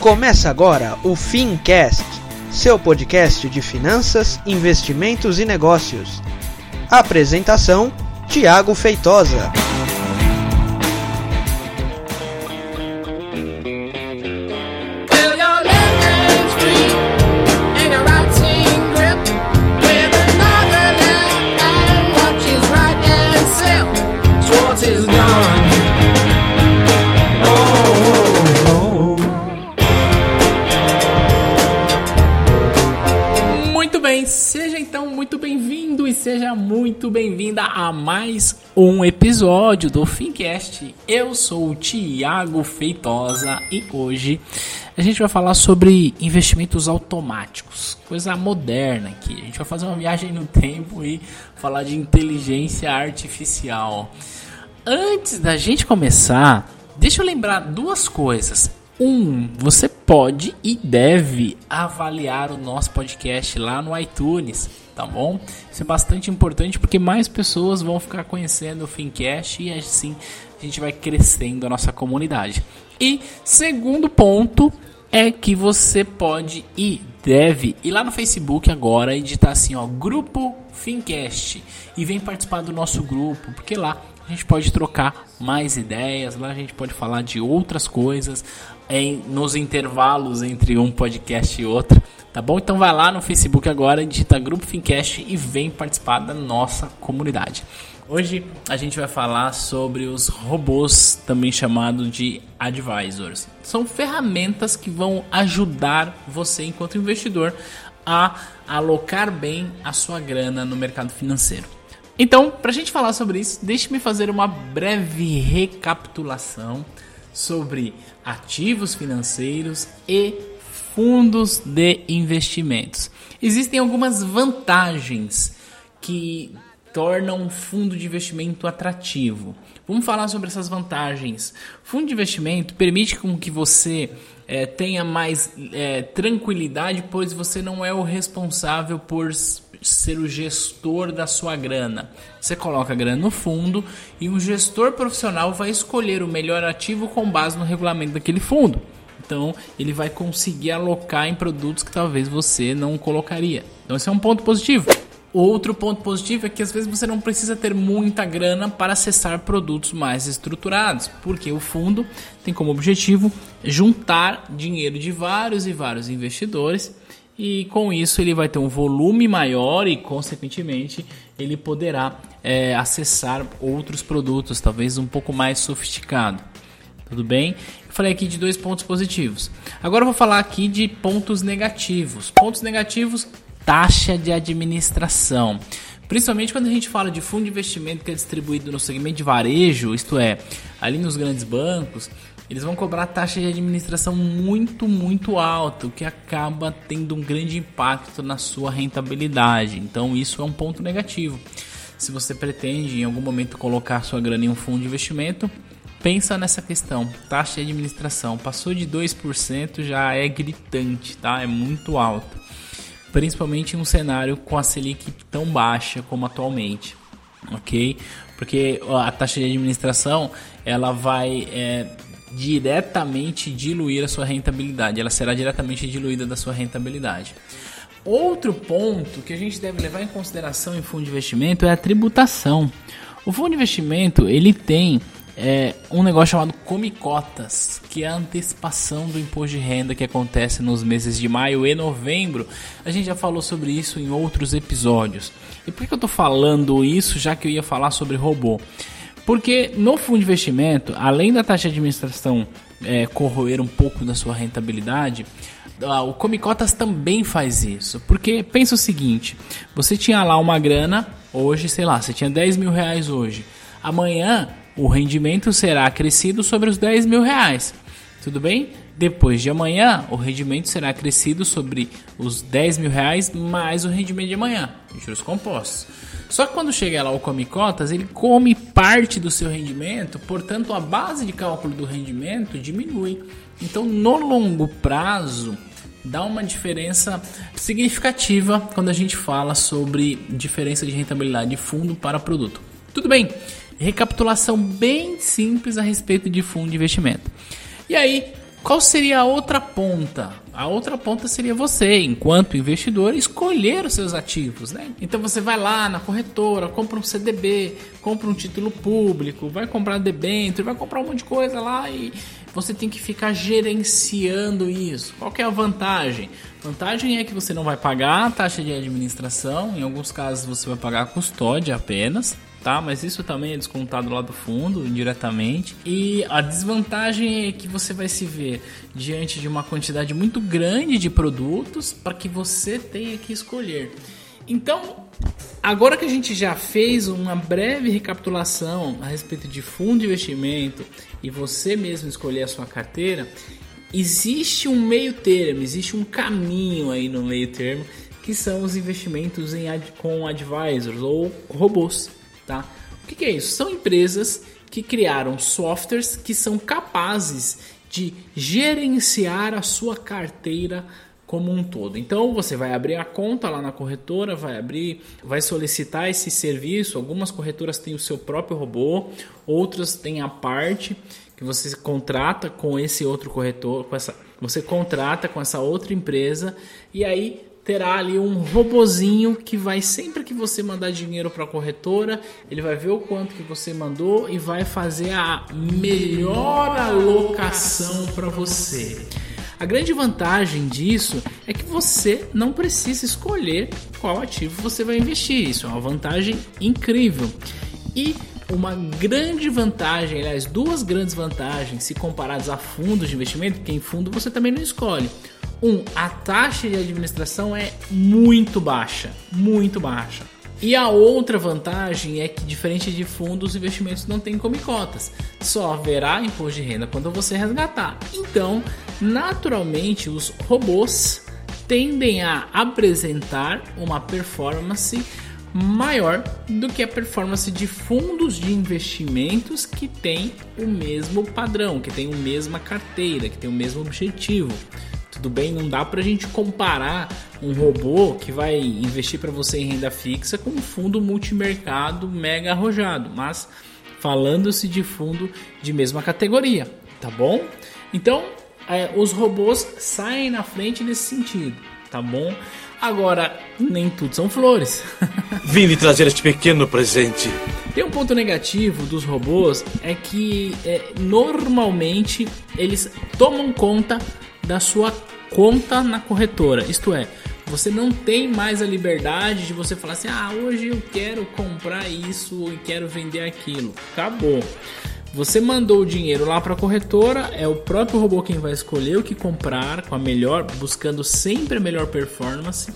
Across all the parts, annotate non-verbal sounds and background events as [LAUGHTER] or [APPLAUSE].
Começa agora o Fincast, seu podcast de finanças, investimentos e negócios. Apresentação: Tiago Feitosa. A mais um episódio do Fincast. Eu sou o Tiago Feitosa e hoje a gente vai falar sobre investimentos automáticos, coisa moderna aqui. A gente vai fazer uma viagem no tempo e falar de inteligência artificial. Antes da gente começar, deixa eu lembrar duas coisas. Um, você pode e deve avaliar o nosso podcast lá no iTunes, tá bom? Isso é bastante importante porque mais pessoas vão ficar conhecendo o Fincast e assim a gente vai crescendo a nossa comunidade. E segundo ponto é que você pode e deve ir lá no Facebook agora e digitar assim, ó, grupo Fincast e vem participar do nosso grupo, porque lá a gente pode trocar mais ideias, lá a gente pode falar de outras coisas em, nos intervalos entre um podcast e outro, tá bom? Então vai lá no Facebook agora, digita Grupo Fincast e vem participar da nossa comunidade. Hoje a gente vai falar sobre os robôs, também chamados de advisors. São ferramentas que vão ajudar você, enquanto investidor, a alocar bem a sua grana no mercado financeiro. Então, para a gente falar sobre isso, deixe-me fazer uma breve recapitulação sobre ativos financeiros e fundos de investimentos. Existem algumas vantagens que tornam um fundo de investimento atrativo. Vamos falar sobre essas vantagens. Fundo de investimento permite com que você é, tenha mais é, tranquilidade, pois você não é o responsável por ser o gestor da sua grana. Você coloca a grana no fundo e um gestor profissional vai escolher o melhor ativo com base no regulamento daquele fundo. Então, ele vai conseguir alocar em produtos que talvez você não colocaria. Então, esse é um ponto positivo. Outro ponto positivo é que às vezes você não precisa ter muita grana para acessar produtos mais estruturados, porque o fundo tem como objetivo juntar dinheiro de vários e vários investidores e com isso ele vai ter um volume maior e, consequentemente, ele poderá é, acessar outros produtos, talvez um pouco mais sofisticado. Tudo bem? Eu falei aqui de dois pontos positivos. Agora eu vou falar aqui de pontos negativos. Pontos negativos: taxa de administração. Principalmente quando a gente fala de fundo de investimento que é distribuído no segmento de varejo, isto é, ali nos grandes bancos, eles vão cobrar taxa de administração muito, muito alta, o que acaba tendo um grande impacto na sua rentabilidade. Então, isso é um ponto negativo. Se você pretende em algum momento colocar sua grana em um fundo de investimento, pensa nessa questão. Taxa de administração passou de 2% já é gritante, tá? É muito alto. Principalmente em um cenário com a Selic tão baixa como atualmente, ok? Porque a taxa de administração ela vai é, diretamente diluir a sua rentabilidade, ela será diretamente diluída da sua rentabilidade. Outro ponto que a gente deve levar em consideração em fundo de investimento é a tributação. O fundo de investimento ele tem é, um negócio chamado comicotas, que é a antecipação do imposto de renda que acontece nos meses de maio e novembro. A gente já falou sobre isso em outros episódios. E por que eu estou falando isso já que eu ia falar sobre robô? Porque no fundo de investimento, além da taxa de administração é, corroer um pouco da sua rentabilidade, o Comicotas também faz isso. Porque pensa o seguinte: você tinha lá uma grana, hoje, sei lá, você tinha 10 mil reais hoje. Amanhã o rendimento será acrescido sobre os 10 mil reais. Tudo bem? Depois de amanhã, o rendimento será acrescido sobre os 10 mil reais mais o rendimento de amanhã, juros compostos. Só que quando chega lá o come cotas, ele come parte do seu rendimento, portanto a base de cálculo do rendimento diminui. Então, no longo prazo, dá uma diferença significativa quando a gente fala sobre diferença de rentabilidade de fundo para produto. Tudo bem? Recapitulação bem simples a respeito de fundo de investimento. E aí, qual seria a outra ponta? A outra ponta seria você, enquanto investidor, escolher os seus ativos, né? Então você vai lá na corretora, compra um CDB, compra um título público, vai comprar debênture, vai comprar um monte de coisa lá e você tem que ficar gerenciando isso. Qual é a vantagem? Vantagem é que você não vai pagar a taxa de administração, em alguns casos você vai pagar a custódia apenas, tá? Mas isso também é descontado lá do fundo, indiretamente. E a desvantagem é que você vai se ver diante de uma quantidade muito grande de produtos para que você tenha que escolher. Então, agora que a gente já fez uma breve recapitulação a respeito de fundo de investimento e você mesmo escolher a sua carteira, existe um meio termo, existe um caminho aí no meio termo que são os investimentos em ad, com advisors ou robôs, tá? O que, que é isso? São empresas que criaram softwares que são capazes de gerenciar a sua carteira como um todo. Então você vai abrir a conta lá na corretora, vai abrir, vai solicitar esse serviço. Algumas corretoras têm o seu próprio robô, outras têm a parte que você contrata com esse outro corretor, com essa, você contrata com essa outra empresa e aí terá ali um robozinho que vai sempre que você mandar dinheiro para a corretora, ele vai ver o quanto que você mandou e vai fazer a melhor alocação para você. A grande vantagem disso é que você não precisa escolher qual ativo você vai investir. Isso é uma vantagem incrível. E uma grande vantagem, aliás, duas grandes vantagens se comparadas a fundos de investimento, porque em fundo você também não escolhe. Um, a taxa de administração é muito baixa, muito baixa. E a outra vantagem é que, diferente de fundos, os investimentos não têm comicotas. Só haverá imposto de renda quando você resgatar. Então, naturalmente, os robôs tendem a apresentar uma performance maior do que a performance de fundos de investimentos que têm o mesmo padrão, que têm a mesma carteira, que têm o mesmo objetivo. Tudo bem, não dá para a gente comparar um robô que vai investir para você em renda fixa com um fundo multimercado mega arrojado, mas falando-se de fundo de mesma categoria, tá bom? Então, é, os robôs saem na frente nesse sentido, tá bom? Agora, nem tudo são flores. [LAUGHS] Vim lhe trazer este pequeno presente. Tem um ponto negativo dos robôs é que é, normalmente eles tomam conta da sua conta na corretora. Isto é, você não tem mais a liberdade de você falar assim: ah, hoje eu quero comprar isso e quero vender aquilo. Acabou. Você mandou o dinheiro lá para a corretora, é o próprio robô quem vai escolher o que comprar com a melhor, buscando sempre a melhor performance,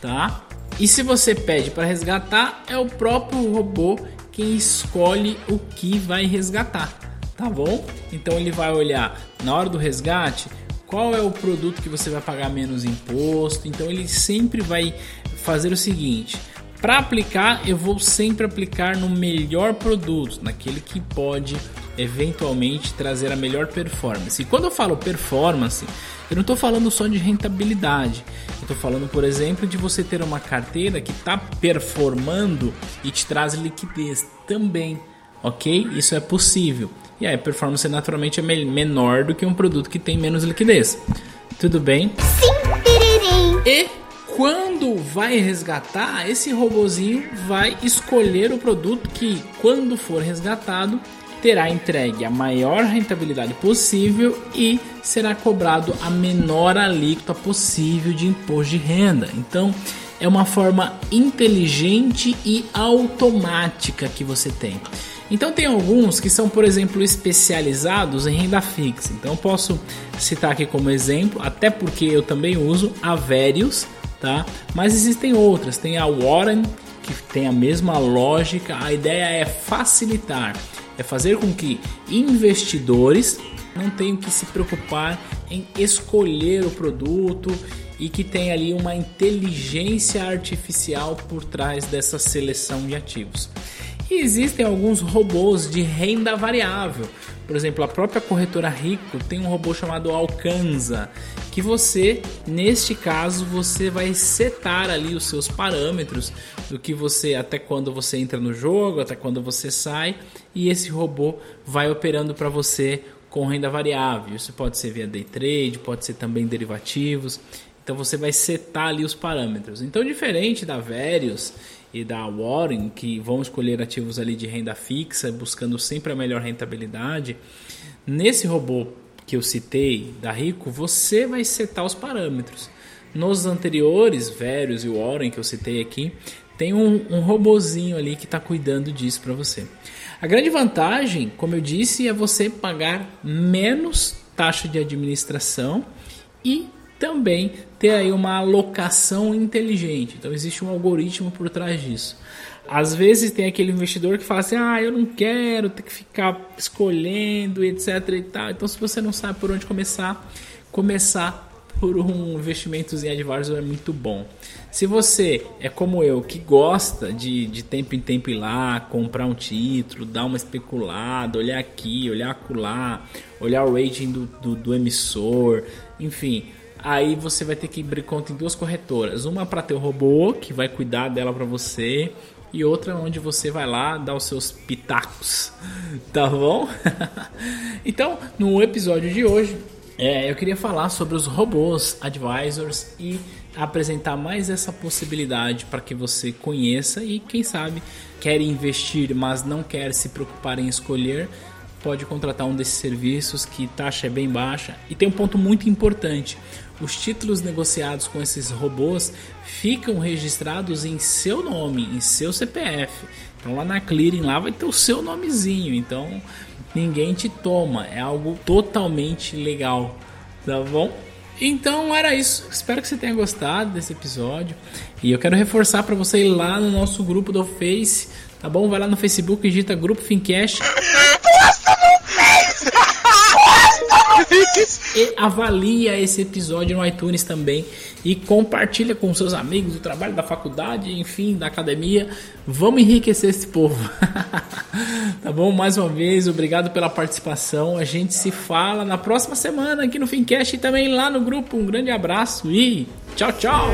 tá? E se você pede para resgatar, é o próprio robô quem escolhe o que vai resgatar, tá bom? Então ele vai olhar na hora do resgate qual é o produto que você vai pagar menos imposto. Então ele sempre vai fazer o seguinte: para aplicar, eu vou sempre aplicar no melhor produto, naquele que pode eventualmente trazer a melhor performance. E quando eu falo performance, eu não estou falando só de rentabilidade. Eu estou falando, por exemplo, de você ter uma carteira que está performando e te traz liquidez também, ok? Isso é possível. E aí a performance naturalmente é menor do que um produto que tem menos liquidez. Tudo bem? Sim, piririm. E quando vai resgatar, esse robozinho vai escolher o produto que, quando for resgatado, terá entregue a maior rentabilidade possível e será cobrado a menor alíquota possível de imposto de renda. Então, é uma forma inteligente e automática que você tem. Então tem alguns que são, por exemplo, especializados em renda fixa. Então posso citar aqui como exemplo, até porque eu também uso a Verius, tá? Mas existem outras, tem a Warren que tem a mesma lógica. A ideia é facilitar é fazer com que investidores não tenham que se preocupar em escolher o produto e que tenha ali uma inteligência artificial por trás dessa seleção de ativos. E existem alguns robôs de renda variável. Por exemplo, a própria corretora Rico tem um robô chamado Alcanza, que você, neste caso, você vai setar ali os seus parâmetros do que você até quando você entra no jogo, até quando você sai, e esse robô vai operando para você com renda variável. Isso pode ser via day trade, pode ser também derivativos. Então você vai setar ali os parâmetros. Então, diferente da Verius e da Warren, que vão escolher ativos ali de renda fixa, buscando sempre a melhor rentabilidade, nesse robô que eu citei da Rico, você vai setar os parâmetros. Nos anteriores, Verius e Warren que eu citei aqui, tem um, um robozinho ali que está cuidando disso para você. A grande vantagem, como eu disse, é você pagar menos taxa de administração e também ter aí uma alocação inteligente. Então existe um algoritmo por trás disso. Às vezes tem aquele investidor que fala assim: "Ah, eu não quero ter que ficar escolhendo, etc e tal". Então se você não sabe por onde começar, começar por um investimento em advisor é muito bom. Se você é como eu, que gosta de, de tempo em tempo ir lá, comprar um título, dar uma especulada, olhar aqui, olhar acolá, olhar o rating do, do, do emissor, enfim, aí você vai ter que abrir conta em duas corretoras. Uma para ter o robô, que vai cuidar dela para você, e outra onde você vai lá dar os seus pitacos, [LAUGHS] tá bom? [LAUGHS] então, no episódio de hoje, é, eu queria falar sobre os robôs advisors e apresentar mais essa possibilidade para que você conheça e quem sabe quer investir, mas não quer se preocupar em escolher, pode contratar um desses serviços que taxa é bem baixa. E tem um ponto muito importante: os títulos negociados com esses robôs ficam registrados em seu nome, em seu CPF. Então lá na clearing lá vai ter o seu nomezinho. Então ninguém te toma. É algo totalmente legal, tá bom? Então era isso. Espero que você tenha gostado desse episódio. E eu quero reforçar para você ir lá no nosso grupo do Face, tá bom? Vai lá no Facebook, digita Grupo Fincast. E avalia esse episódio no iTunes também e compartilha com seus amigos do trabalho, da faculdade, enfim, da academia. Vamos enriquecer esse povo. [LAUGHS] tá bom? Mais uma vez, obrigado pela participação. A gente se fala na próxima semana aqui no Fincast e também lá no grupo. Um grande abraço e tchau, tchau.